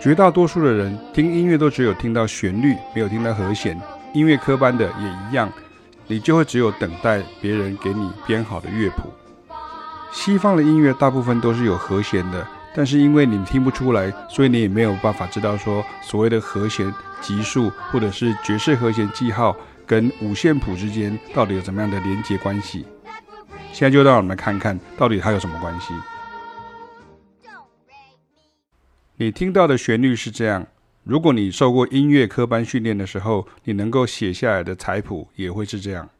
绝大多数的人听音乐都只有听到旋律，没有听到和弦。音乐科班的也一样，你就会只有等待别人给你编好的乐谱。西方的音乐大部分都是有和弦的，但是因为你听不出来，所以你也没有办法知道说所谓的和弦级数或者是爵士和弦记号跟五线谱之间到底有怎么样的连接关系。现在就让我们来看看到底它有什么关系。你听到的旋律是这样。如果你受过音乐科班训练的时候，你能够写下来的彩谱也会是这样。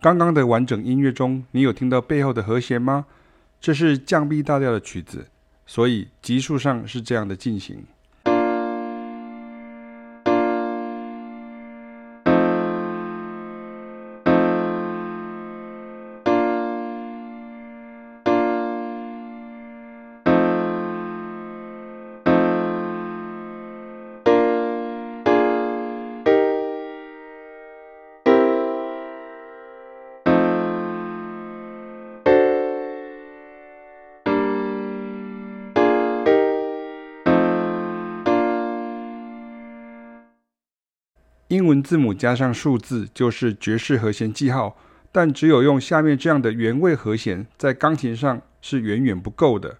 刚刚的完整音乐中，你有听到背后的和弦吗？这是降 B 大调的曲子，所以级数上是这样的进行。英文字母加上数字就是爵士和弦记号，但只有用下面这样的原位和弦，在钢琴上是远远不够的。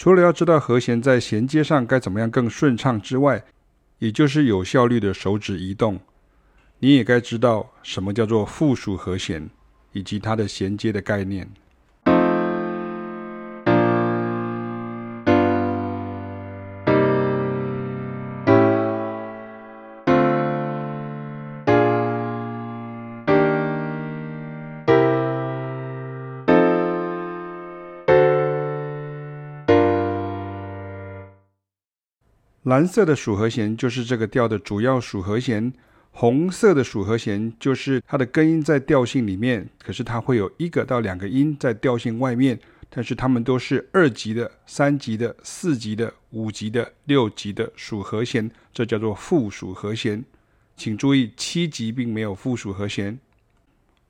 除了要知道和弦在衔接上该怎么样更顺畅之外，也就是有效率的手指移动，你也该知道什么叫做附属和弦，以及它的衔接的概念。蓝色的属和弦就是这个调的主要属和弦，红色的属和弦就是它的根音在调性里面，可是它会有一个到两个音在调性外面，但是它们都是二级的、三级的、四级的、五级的、六级的属和弦，这叫做附属和弦。请注意，七级并没有附属和弦。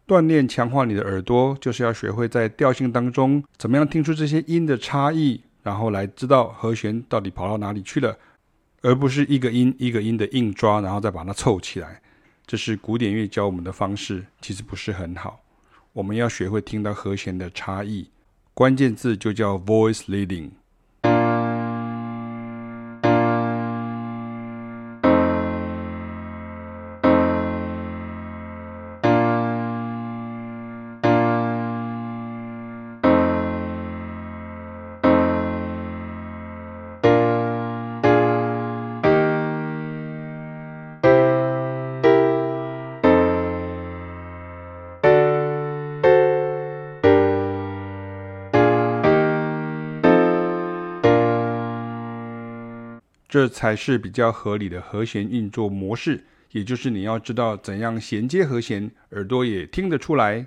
锻炼强化你的耳朵，就是要学会在调性当中怎么样听出这些音的差异，然后来知道和弦到底跑到哪里去了。而不是一个音一个音的硬抓，然后再把它凑起来，这是古典乐教我们的方式，其实不是很好。我们要学会听到和弦的差异，关键字就叫 voice leading。这才是比较合理的和弦运作模式，也就是你要知道怎样衔接和弦，耳朵也听得出来。